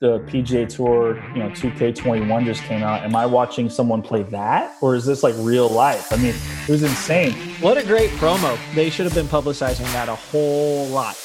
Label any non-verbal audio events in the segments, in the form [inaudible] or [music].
the PGA Tour, you know, 2K21 just came out. Am I watching someone play that, or is this like real life? I mean, it was insane. What a great promo! They should have been publicizing that a whole lot.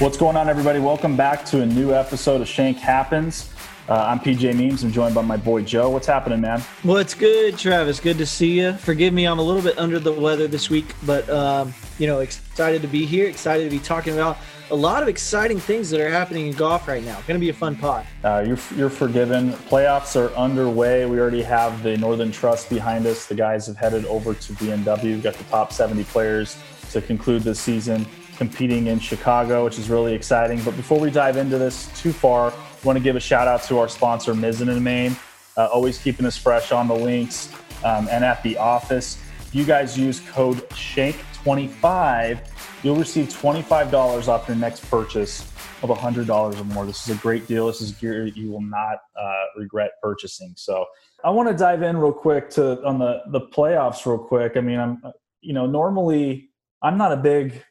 What's going on, everybody? Welcome back to a new episode of Shank Happens. Uh, I'm PGA Memes. I'm joined by my boy Joe. What's happening, man? What's good, Travis? Good to see you. Forgive me, I'm a little bit under the weather this week, but um, you know, excited to be here. Excited to be talking about a lot of exciting things that are happening in golf right now. Going to be a fun pod. Uh, you're, you're forgiven. Playoffs are underway. We already have the Northern Trust behind us. The guys have headed over to BMW. We've got the top 70 players to conclude this season competing in Chicago, which is really exciting. But before we dive into this too far, want to give a shout out to our sponsor, Mizzen and Main, uh, always keeping us fresh on the links um, and at the office. If you guys use code SHANK25, you'll receive $25 off your next purchase of $100 or more. This is a great deal. This is gear you will not uh, regret purchasing. So I want to dive in real quick to on the the playoffs real quick. I mean, I'm you know normally I'm not a big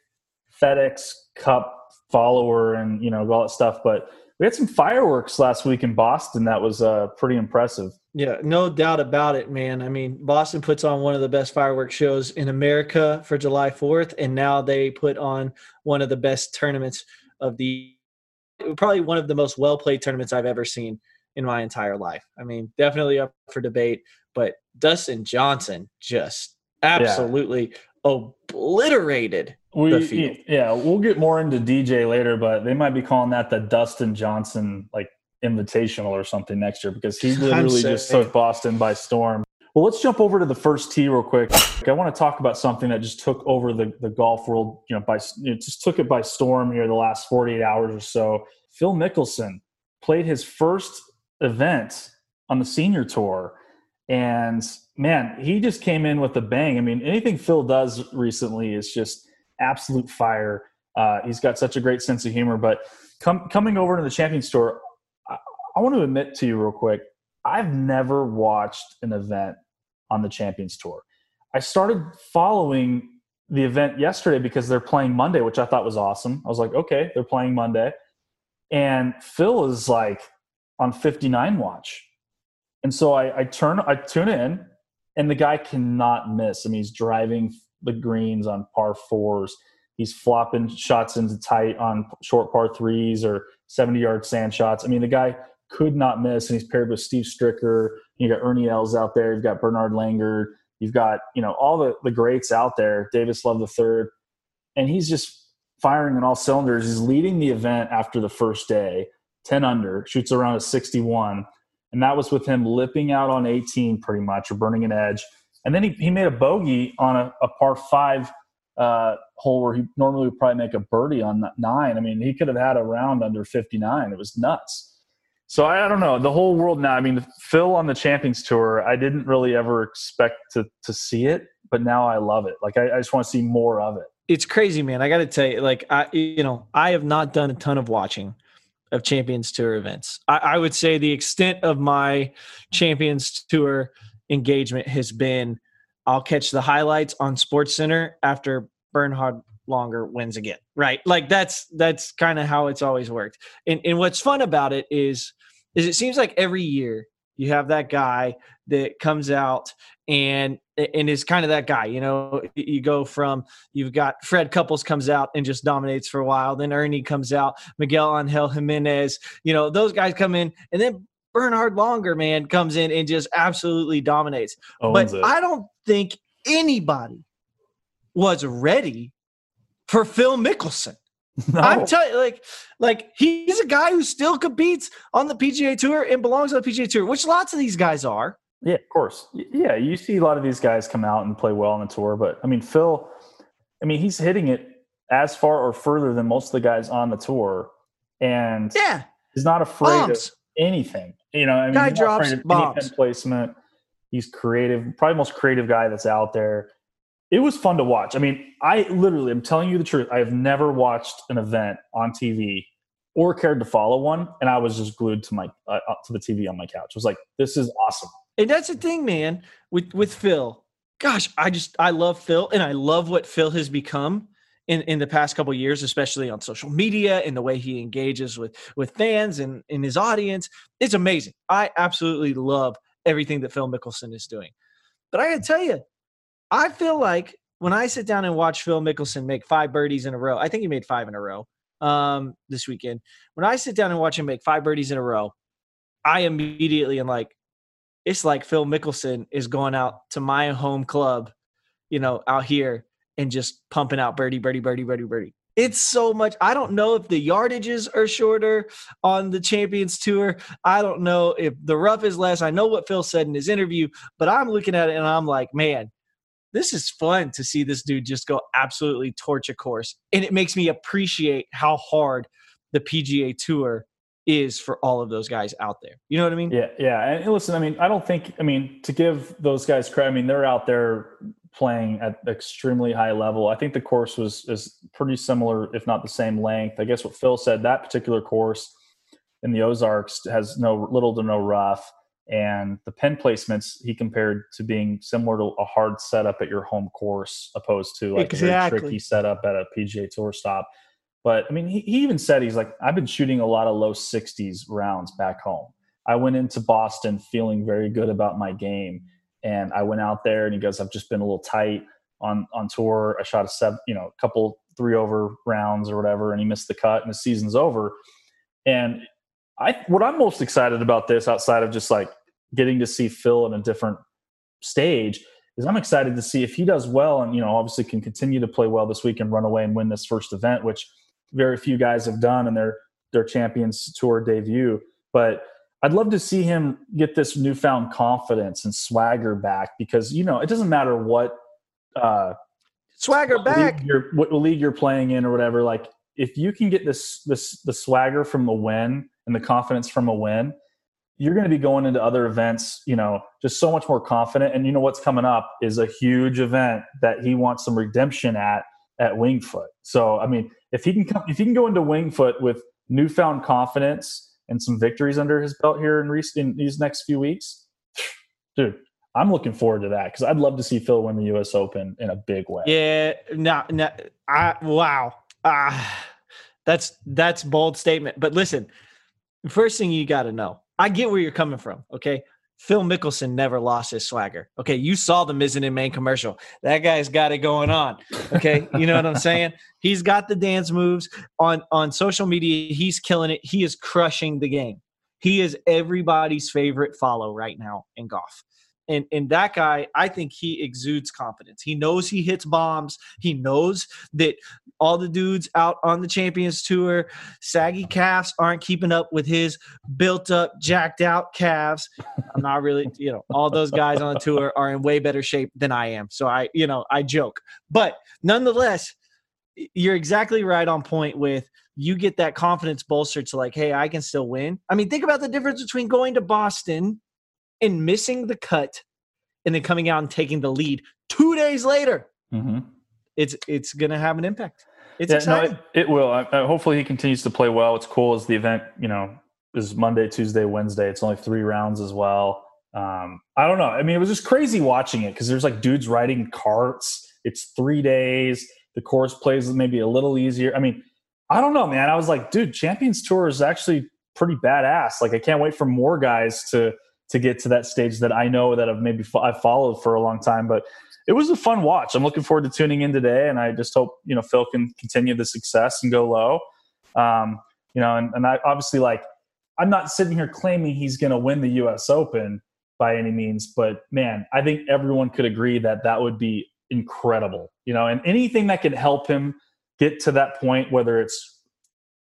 FedEx Cup follower and you know all that stuff, but we had some fireworks last week in Boston. That was uh, pretty impressive. Yeah, no doubt about it, man. I mean, Boston puts on one of the best fireworks shows in America for July 4th, and now they put on one of the best tournaments of the probably one of the most well played tournaments I've ever seen in my entire life. I mean, definitely up for debate, but Dustin Johnson just absolutely yeah. obliterated we. Yeah, we'll get more into DJ later, but they might be calling that the Dustin Johnson like invitational or something next year because he literally just took Boston by storm. Well, let's jump over to the first tee real quick. I want to talk about something that just took over the, the golf world, you know, by it just took it by storm here the last 48 hours or so. Phil Mickelson played his first event on the senior tour. And man, he just came in with a bang. I mean, anything Phil does recently is just absolute fire. Uh, he's got such a great sense of humor. But com- coming over to the Champions Tour, I want to admit to you real quick, I've never watched an event on the Champions Tour. I started following the event yesterday because they're playing Monday, which I thought was awesome. I was like, okay, they're playing Monday. And Phil is like on 59 watch. And so I, I turn, I tune in, and the guy cannot miss. I mean, he's driving the greens on par fours. He's flopping shots into tight on short par threes or 70 yard sand shots. I mean, the guy could not miss, and he's paired with Steve Stricker. You got Ernie Els out there. You've got Bernhard Langer. You've got you know all the the greats out there. Davis Love the third, and he's just firing on all cylinders. He's leading the event after the first day, ten under, shoots around a sixty one, and that was with him lipping out on eighteen pretty much or burning an edge. And then he, he made a bogey on a, a par five uh, hole where he normally would probably make a birdie on nine. I mean, he could have had a round under 59. It was nuts. So I, I, don't know the whole world now. I mean, Phil on the Champions Tour, I didn't really ever expect to to see it, but now I love it. Like I, I just want to see more of it. It's crazy, man. I got to tell you, like I, you know, I have not done a ton of watching of Champions Tour events. I, I would say the extent of my Champions Tour engagement has been, I'll catch the highlights on Sports Center after Bernhard Langer wins again right? Like that's that's kind of how it's always worked. And and what's fun about it is is it seems like every year you have that guy that comes out and and is kind of that guy you know? You go from you've got fred couples comes out and just dominates for a while then ernie comes out miguel angel jimenez you know those guys come in and then bernhard langer man comes in and just absolutely dominates Owns but it. i don't think anybody was ready for Phil Mickelson. [laughs] No. I'm telling you, like, like he's a guy who still competes on the PGA Tour and belongs on the PGA Tour, which lots of these guys are. Yeah, of course. Yeah, you see a lot of these guys come out and play well on the tour, but I mean, Phil, I mean, he's hitting it as far or further than most of the guys on the tour, and yeah, he's not afraid bombs. of anything. You know, I mean, guy drops bombs. placement. He's creative, probably most creative guy that's out there it was fun to watch. I mean, I literally, I'm telling you the truth. I have never watched an event on TV or cared to follow one, and I was just glued to my uh, to the TV on my couch. I was like, "This is awesome." And that's the thing, man. With with Phil, gosh, I just I love Phil, and I love what Phil has become. In, in the past couple years, especially on social media and the way he engages with with fans and in his audience. It's amazing. I absolutely love everything that Phil Mickelson is doing. But I gotta tell you, I feel like when I sit down and watch Phil Mickelson make five birdies in a row, I think he made five in a row um, this weekend. When I sit down and watch him make five birdies in a row, I immediately am like, it's like Phil Mickelson is going out to my home club, you know, out here and just pumping out birdie, birdie, birdie, birdie, birdie. It's so much. I don't know if the yardages are shorter on the Champions Tour. I don't know if the rough is less. I know what Phil said in his interview, but I'm looking at it and I'm like, man, this is fun to see this dude just go absolutely torch a course. And it makes me appreciate how hard the PGA Tour is for all of those guys out there. You know what I mean? Yeah, yeah. And listen, I mean, I don't think, I mean, to give those guys credit, I mean, they're out there playing at extremely high level. I think the course was is pretty similar, if not the same length. I guess what Phil said, that particular course in the Ozarks has no little to no rough. And the pin placements he compared to being similar to a hard setup at your home course, opposed to like exactly. a very tricky setup at a PGA Tour stop. But I mean, he, he even said he's like, I've been shooting a lot of low 60s rounds back home. I went into Boston feeling very good about my game. And I went out there and he goes, I've just been a little tight on on tour. I shot a seven, you know, a couple three over rounds or whatever, and he missed the cut and the season's over. And I what I'm most excited about this outside of just like getting to see Phil in a different stage is I'm excited to see if he does well and you know obviously can continue to play well this week and run away and win this first event, which very few guys have done in their their champions tour debut. But I'd love to see him get this newfound confidence and swagger back because you know it doesn't matter what uh, swagger what back league you're, what league you're playing in or whatever. Like if you can get this this the swagger from a win and the confidence from a win, you're going to be going into other events, you know, just so much more confident. And you know what's coming up is a huge event that he wants some redemption at at Winged Foot. So I mean, if he can come, if he can go into Winged Foot with newfound confidence and some victories under his belt here in, recent, in these next few weeks, dude, I'm looking forward to that because I'd love to see Phil win the U.S. Open in a big way. Yeah, no, no, I wow, ah, that's that's bold statement. But listen, first thing you got to know, I get where you're coming from. Okay, Phil Mickelson never lost his swagger. Okay, you saw the Mizzen and Main commercial. That guy's got it going on. Okay, you know what I'm saying? [laughs] He's got the dance moves on on social media. He's killing it. He is crushing the game. He is everybody's favorite follow right now in golf. And and that guy, I think he exudes confidence. He knows he hits bombs. He knows that all the dudes out on the Champions Tour, saggy calves aren't keeping up with his built up, jacked out calves. I'm not really, you know, all those guys on the tour are in way better shape than I am. So I, you know, I joke. But nonetheless, you're exactly right on point with you get that confidence bolster to like, hey, I can still win. I mean, think about the difference between going to Boston and missing the cut and then coming out and taking the lead two days later. Mm-hmm. It's it's going to have an impact. It's yeah, exciting. No, it, it, will. I, I, hopefully, he continues to play well. It's cool as the event, you know, is Monday, Tuesday, Wednesday. It's only three rounds as well. Um, I don't know. I mean, it was just crazy watching it because there's like dudes riding carts. It's three days. The course plays maybe a little easier. I mean, I don't know, man. I was like, dude, Champions Tour is actually pretty badass. Like, I can't wait for more guys to to get to that stage that I know that I've maybe fo- I've followed for a long time. But it was a fun watch. I'm looking forward to tuning in today, and I just hope you know Phil can continue the success and go low. Um, you know, and, and I obviously like I'm not sitting here claiming he's going to win the U.S. Open by any means, but man, I think everyone could agree that that would be incredible. You know, and anything that can help him get to that point, whether it's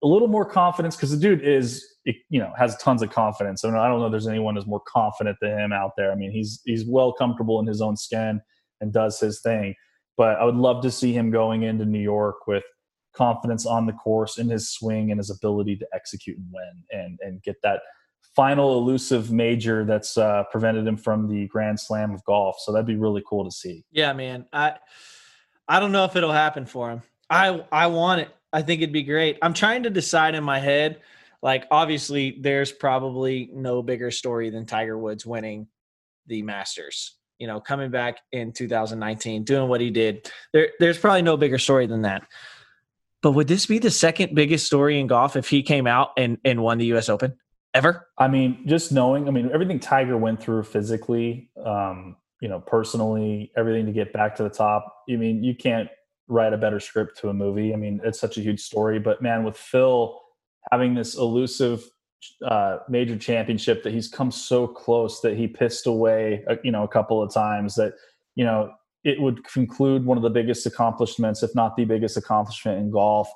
a little more confidence, because the dude is you know has tons of confidence. I, mean, I don't know there's anyone who's more confident than him out there. I mean, he's he's well comfortable in his own skin and does his thing. But I would love to see him going into New York with confidence on the course in his swing and his ability to execute and win and and get that final elusive major that's uh, prevented him from the Grand Slam of golf. So that'd be really cool to see. Yeah, man. I I don't know if it'll happen for him. I I want it. I think it'd be great. I'm trying to decide in my head like obviously there's probably no bigger story than Tiger Woods winning the Masters. you know, coming back in 2019, doing what he did. There, there's probably no bigger story than that. But would this be the second biggest story in golf if he came out and, and won the U.S. Open ever? I mean, just knowing, I mean, everything Tiger went through physically, um, you know, personally, everything to get back to the top. I mean, you can't write a better script to a movie. I mean, it's such a huge story. But man, with Phil having this elusive uh, major championship that he's come so close that he pissed away, you know, a couple of times that, you know, it would conclude one of the biggest accomplishments, if not the biggest accomplishment in golf.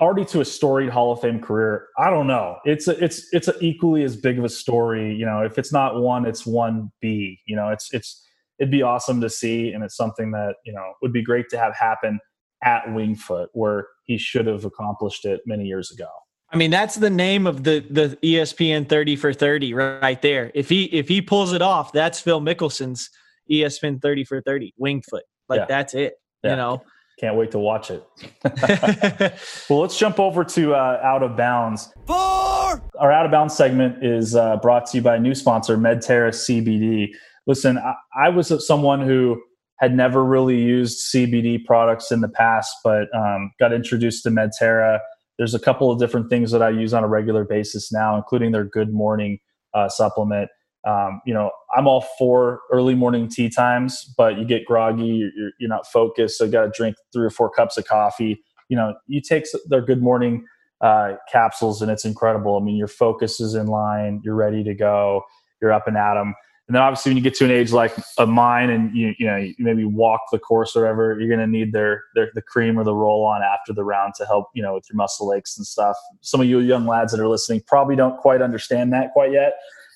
Already to a storied Hall of Fame career. I don't know. It's a, it's it's a equally as big of a story. You know, if it's not one, it's one B. You know, it's it's it'd be awesome to see, and it's something that you know would be great to have happen at Winged Foot where he should have accomplished it many years ago. I mean, that's the name of the the ESPN 30 for 30 right there. If he if he pulls it off, that's Phil Mickelson's ESPN 30 for 30 Winged Foot. Like yeah. that's it. Yeah. You know. Can't wait to watch it. [laughs] well, let's jump over to uh, Out of Bounds. Four. Our Out of Bounds segment is uh, brought to you by a new sponsor, Medterra CBD. Listen, I, I was someone who had never really used CBD products in the past, but um, got introduced to Medterra there's a couple of different things that I use on a regular basis now, including their Good Morning uh, supplement. Um, you know, I'm all for early morning tea times, but you get groggy, you're, you're not focused, so you got to drink three or four cups of coffee. You know, you take their Good Morning uh, capsules, and it's incredible. I mean, your focus is in line, you're ready to go, you're up and at them. And then obviously when you get to an age like of mine and you you know you maybe walk the course or whatever, you're gonna need their, their the cream or the roll on after the round to help, you know, with your muscle aches and stuff. Some of you young lads that are listening probably don't quite understand that quite yet.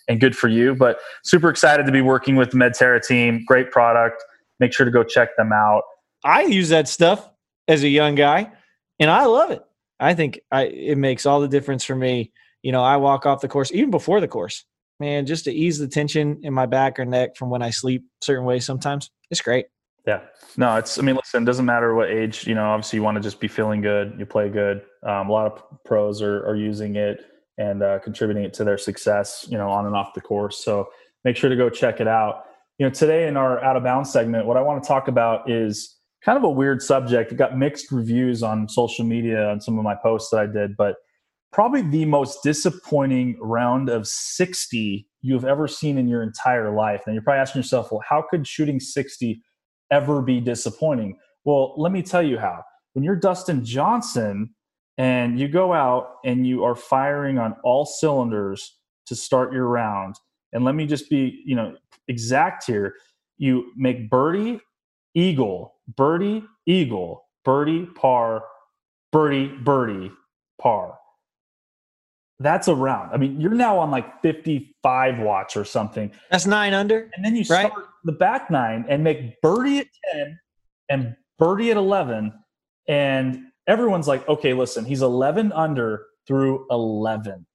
And good for you. But super excited to be working with the Medterra team. Great product. Make sure to go check them out. I use that stuff as a young guy and I love it. I think I, it makes all the difference for me. You know, I walk off the course even before the course man, just to ease the tension in my back or neck from when I sleep certain ways sometimes. It's great. Yeah. No, it's, I mean, listen, it doesn't matter what age, you know, obviously you want to just be feeling good, you play good. Um, a lot of pros are, are using it and uh, contributing it to their success, you know, on and off the course. So make sure to go check it out. You know, today in our out of bounds segment, what I want to talk about is kind of a weird subject. It got mixed reviews on social media on some of my posts that I did, but probably the most disappointing round of 60 you've ever seen in your entire life. And you're probably asking yourself, well, how could shooting 60 ever be disappointing? Well, let me tell you how. When you're Dustin Johnson and you go out and you are firing on all cylinders to start your round, and let me just be, you know, exact here. You make birdie, eagle, birdie, eagle, birdie, par, birdie, birdie, par that's a round. I mean, you're now on like 55 watts or something. That's nine under. And then you right? start the back nine and make birdie at 10 and birdie at 11. And everyone's like, okay, listen, he's 11 under through 11.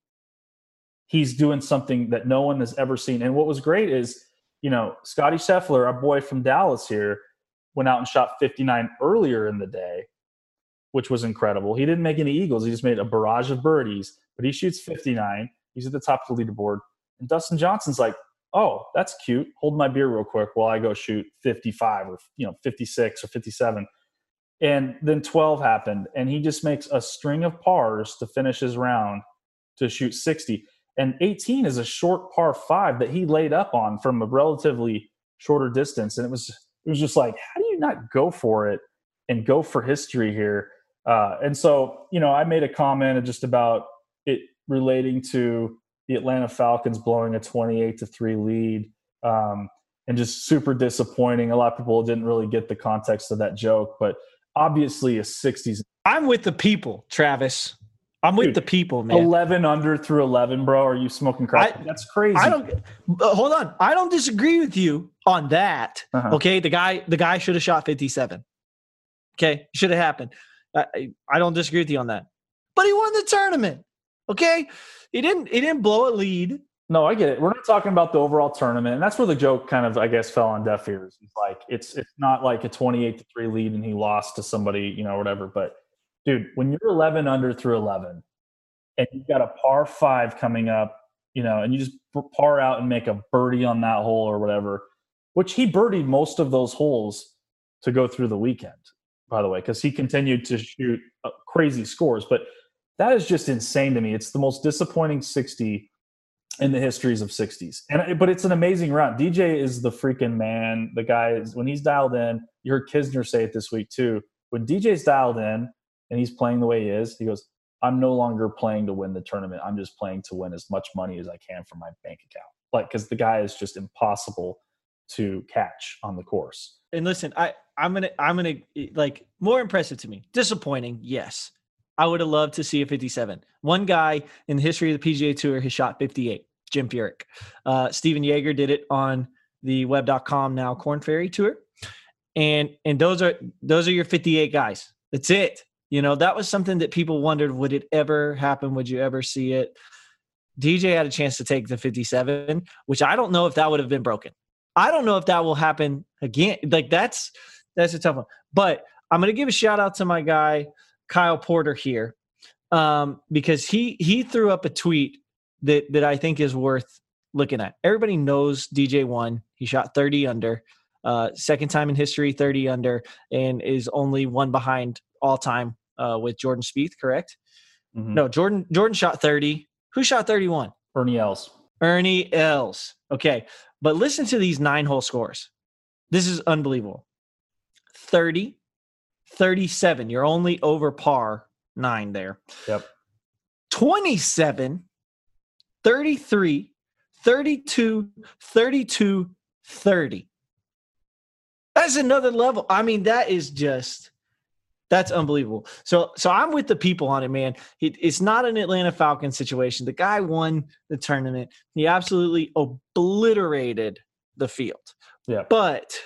He's doing something that no one has ever seen. And what was great is, you know, Scottie Scheffler, our boy from Dallas here, went out and shot 59 earlier in the day, which was incredible. He didn't make any eagles. He just made a barrage of birdies but he shoots 59. He's at the top of the leaderboard. And Dustin Johnson's like, oh, that's cute. Hold my beer real quick while I go shoot 55 or, you know, 56 or 57. And then 12 happened, and he just makes a string of pars to finish his round to shoot 60. And 18 is a short par five that he laid up on from a relatively shorter distance. And it was it was just like, how do you not go for it and go for history here? Uh, and so, you know, I made a comment just about it relating to the Atlanta Falcons blowing a 28 to 3 lead um, and just super disappointing. A lot of people didn't really get the context of that joke, but obviously a 60s. I'm with the people, Travis. I'm with Dude, the people, man. 11 under through 11, bro. Are you smoking crack? I, That's crazy. I don't hold on. I don't disagree with you on that. Uh-huh. Okay, the guy the guy should have shot 57. Okay, should have happened. I, I don't disagree with you on that. But he won the tournament. Okay, he didn't. He didn't blow a lead. No, I get it. We're not talking about the overall tournament, and that's where the joke kind of, I guess, fell on deaf ears. It's like it's it's not like a twenty-eight to three lead and he lost to somebody, you know, whatever. But dude, when you're eleven under through eleven, and you've got a par five coming up, you know, and you just par out and make a birdie on that hole or whatever, which he birdied most of those holes to go through the weekend, by the way, because he continued to shoot uh, crazy scores. But that is just insane to me. It's the most disappointing 60 in the histories of 60s. And but it's an amazing round. DJ is the freaking man. The guy is when he's dialed in. You heard Kisner say it this week too. When DJ's dialed in and he's playing the way he is, he goes, "I'm no longer playing to win the tournament. I'm just playing to win as much money as I can from my bank account." Like because the guy is just impossible to catch on the course. And listen, I I'm gonna I'm gonna like more impressive to me. Disappointing, yes. I would have loved to see a 57. One guy in the history of the PGA Tour has shot 58. Jim Furyk. Uh, Stephan Jaeger did it on the web.com now Korn Ferry tour. And and those are those are your 58 guys. That's it. You know, that was something that people wondered would it ever happen? Would you ever see it? DJ had a chance to take the 57, which I don't know if that would have been broken. I don't know if that will happen again. Like that's that's a tough one. But I'm going to give a shout out to my guy Kyle Porter here um, because he he threw up a tweet that that I think is worth looking at. Everybody knows DJ one. He shot 30 under, uh, second time in history 30 under, and is only one behind all time uh, with Jordan Spieth. Correct? Mm-hmm. No, Jordan Jordan shot 30. Who shot 31? Ernie Els. Ernie Els. Okay, but listen to these nine hole scores. This is unbelievable. 30, 37. You're only over par nine there. Yep. 27, 33, 32, 32, 30. That's another level. I mean, that is just that's unbelievable. So, so I'm with the people on it, man. It, it's not an Atlanta Falcons situation. The guy won the tournament. He absolutely obliterated the field. Yeah. But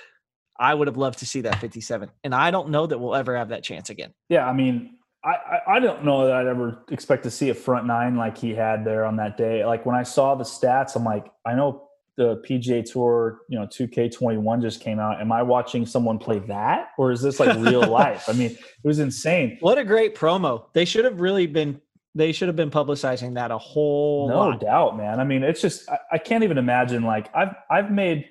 I would have loved to see that 57, and I don't know that we'll ever have that chance again. Yeah, I mean, I, I don't know that I'd ever expect to see a front nine like he had there on that day. Like when I saw the stats, I'm like, I know the PGA Tour, you know, 2K21 just came out. Am I watching someone play that, or is this like real [laughs] life? I mean, it was insane. What a great promo! They should have really been. They should have been publicizing that a whole. No lot. doubt, man. I mean, it's just I, I, can't even imagine. Like I've I've made,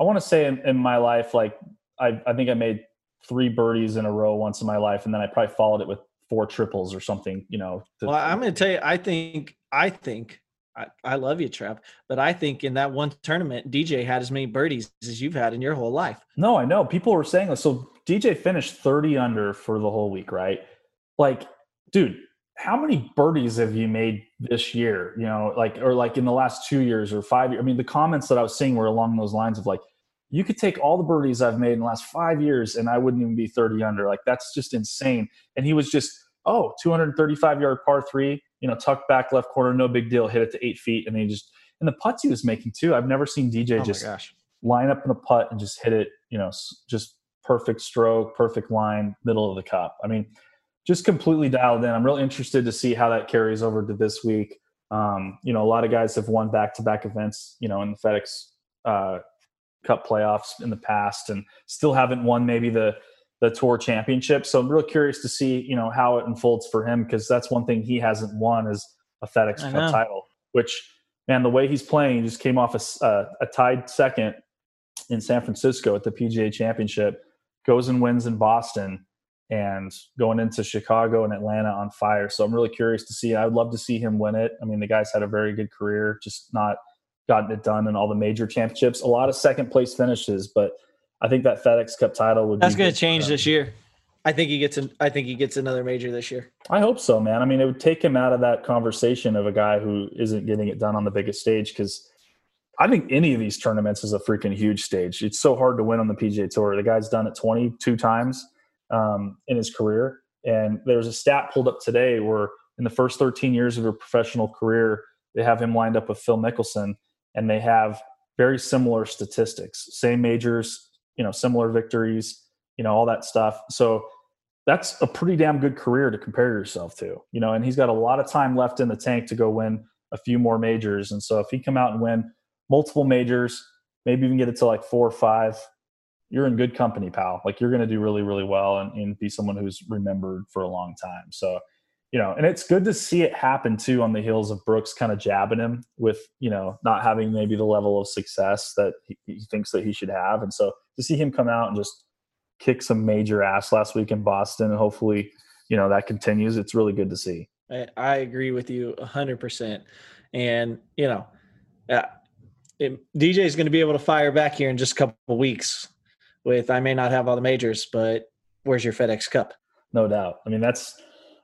I want to say in, in my life, like I I think I made three birdies in a row once in my life, and then I probably followed it with four triples or something, you know. To, well, I'm going to tell you, I think, I think, I, I love you, Trap, but I think in that one tournament, DJ had as many birdies as you've had in your whole life. No, I know. People were saying this. So DJ finished 30 under for the whole week, right? Like, dude, how many birdies have you made this year? You know, like, or like in the last two years or five years? I mean, the comments that I was seeing were along those lines of like, you could take all the birdies I've made in the last five years and I wouldn't even be 30 under. Like that's just insane. And he was just, oh, 235 yard par three, you know, tucked back left corner, no big deal, hit it to eight feet. And he just, and the putts he was making too. I've never seen DJ oh just line up in a putt and just hit it, you know, just perfect stroke, perfect line, middle of the cup. I mean, just completely dialed in. I'm really interested to see how that carries over to this week. Um, you know, a lot of guys have won back to back events, you know, in the FedEx uh, Cup playoffs in the past and still haven't won maybe the the tour championship. So I'm real curious to see, you know, how it unfolds for him because that's one thing he hasn't won is a FedEx Cup title. Which, man, the way he's playing, he just came off a, uh, a tied second in San Francisco at the PGA Championship, goes and wins in Boston, and going into Chicago and Atlanta on fire. So I'm really curious to see. I would love to see him win it. I mean, the guy's had a very good career, just not gotten it done in all the major championships. A lot of second place finishes, but I think that FedEx Cup title would. That's going to change this year. I think he gets an, I think he gets another major this year. I hope so, man. I mean, it would take him out of that conversation of a guy who isn't getting it done on the biggest stage because I think any of these tournaments is a freaking huge stage. It's so hard to win on the PGA Tour. The guy's done it 22 times um, in his career, and there's a stat pulled up today where in the first 13 years of a professional career, they have him lined up with Phil Mickelson and they have very similar statistics, same majors, you know, similar victories, you know, all that stuff. So that's a pretty damn good career to compare yourself to, you know, and he's got a lot of time left in the tank to go win a few more majors. And so if he come out and win multiple majors, maybe even get it to like four or five, you're in good company, pal. Like you're going to do really, really well and, and be someone who's remembered for a long time. So you know, and it's good to see it happen too on the heels of Brooks kind of jabbing him with, you know, not having maybe the level of success that he, he, thinks that he should have. And so to see him come out and just kick some major ass last week in Boston and hopefully, you know, that continues, it's really good to see. I, I agree with you 100%. And, you know, uh, DJ is going to be able to fire back here in just a couple weeks with I may not have all the majors, but where's your FedEx Cup? No doubt. I mean, that's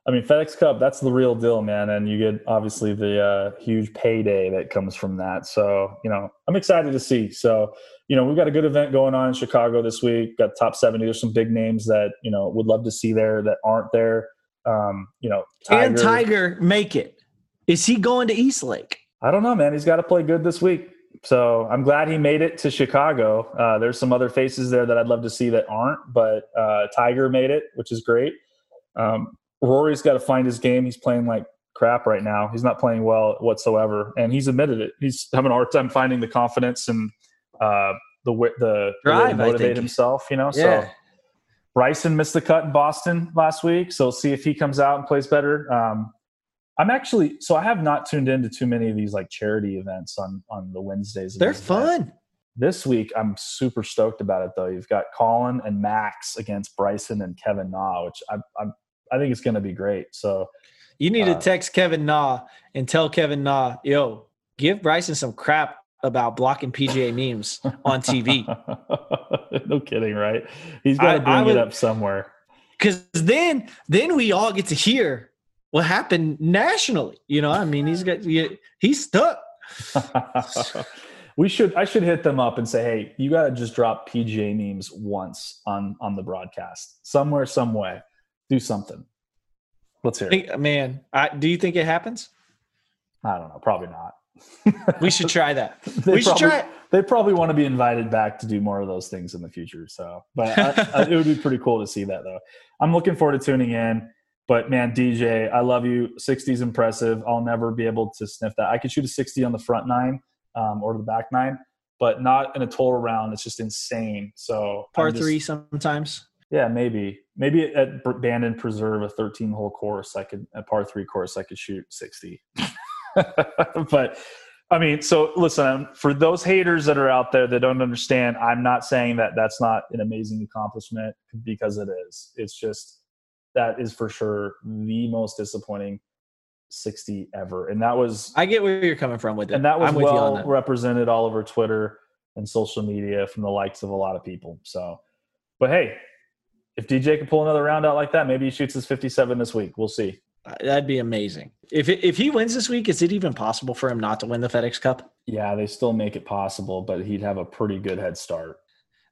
I mean, FedEx Cup, that's the real deal, man. And you get obviously the uh, huge payday that comes from that. So, you know, I'm excited to see. So, you know, we've got a good event going on in Chicago this week. Got top 70. There's some big names that, you know, would love to see there that aren't there. Um, you know, Tiger. Can Tiger make it? Is he going to East Lake? I don't know, man. He's got to play good this week. So I'm glad he made it to Chicago. Uh, there's some other faces there that I'd love to see that aren't, but uh, Tiger made it, which is great. Um, Rory's got to find his game. He's playing like crap right now. He's not playing well whatsoever, and he's admitted it. He's having a hard time finding the confidence and uh, the the drive to motivate himself. You know, yeah. so Bryson missed the cut in Boston last week, so see if he comes out and plays better. Um, I'm actually so I have not tuned into too many of these like charity events on on the Wednesdays. They're fun. This week, I'm super stoked about it though. You've got Colin and Max against Bryson and Kevin Na, which I, I'm I think it's going to be great. So you need uh, to text Kevin Na and tell Kevin Na, yo, give Bryson some crap about blocking PGA memes on TV. [laughs] no kidding, right? He's got to bring would, it up somewhere. Because then, then we all get to hear what happened nationally. You know, I mean, he's got he, he's stuck. [laughs] we should I should hit them up and say, hey, you got to just drop PGA memes once on on the broadcast somewhere, some way do something. Let's hear it. Man, I, do you think it happens? I don't know. Probably not. [laughs] we should try that. [laughs] we should probably, try it. They probably want to be invited back to do more of those things in the future. So, but I, uh, I, uh, it would be pretty cool to see that though. I'm looking forward to tuning in. But man, DJ, I love you. 60 is impressive. I'll never be able to sniff that. I could shoot a 60 on the front nine um, or the back nine, but not in a total round. It's just insane. So par just, three sometimes. Yeah, maybe maybe at Bandon Preserve, a 13 hole course, I could a par three course, I could shoot 60. [laughs] but I mean, so listen, for those haters that are out there that don't understand, I'm not saying that that's not an amazing accomplishment because it is. It's just that is for sure the most disappointing 60 ever. And that was I get where you're coming from with it. And that was I'm well that. represented all over Twitter and social media from the likes of a lot of people. So, but hey, if DJ can pull another round out like that, maybe he shoots his 57 this week. We'll see. Uh, that'd be amazing. If if he wins this week, is it even possible for him not to win the FedEx Cup? Yeah, they still make it possible, but he'd have a pretty good head start.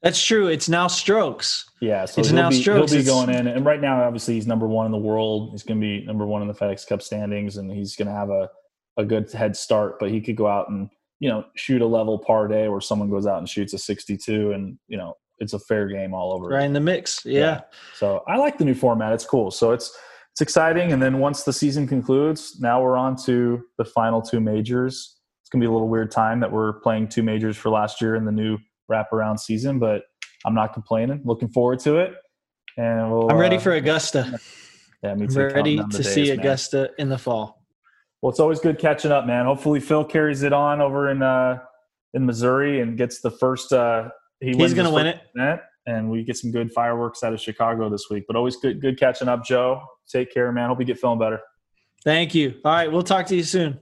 That's true. It's now Strokes. Yeah, so it's now be, Strokes. He'll be going in, and right now, obviously, he's number one in the world. He's going to be number one in the FedEx Cup standings, and he's going to have a a good head start. But he could go out and you know shoot a level par day, where someone goes out and shoots a 62, and you know it's a fair game all over. Right in the mix. Yeah. yeah. So I like the new format. It's cool. So it's it's exciting. And then once the season concludes, now we're on to the final two majors. It's gonna be a little weird time that we're playing two majors for last year in the new wraparound season, but I'm not complaining. Looking forward to it. And we'll, I'm ready uh, for Augusta. Yeah, me too. I'm ready to days, see Augusta man. in the fall. Well, it's always good catching up, man. Hopefully Phil carries it on over in uh in Missouri and gets the first uh he he's going to win it. Net, and we get some good fireworks out of Chicago this week. But always good, good catching up, Joe. Take care, man. Hope you get feeling better. Thank you. All right, we'll talk to you soon.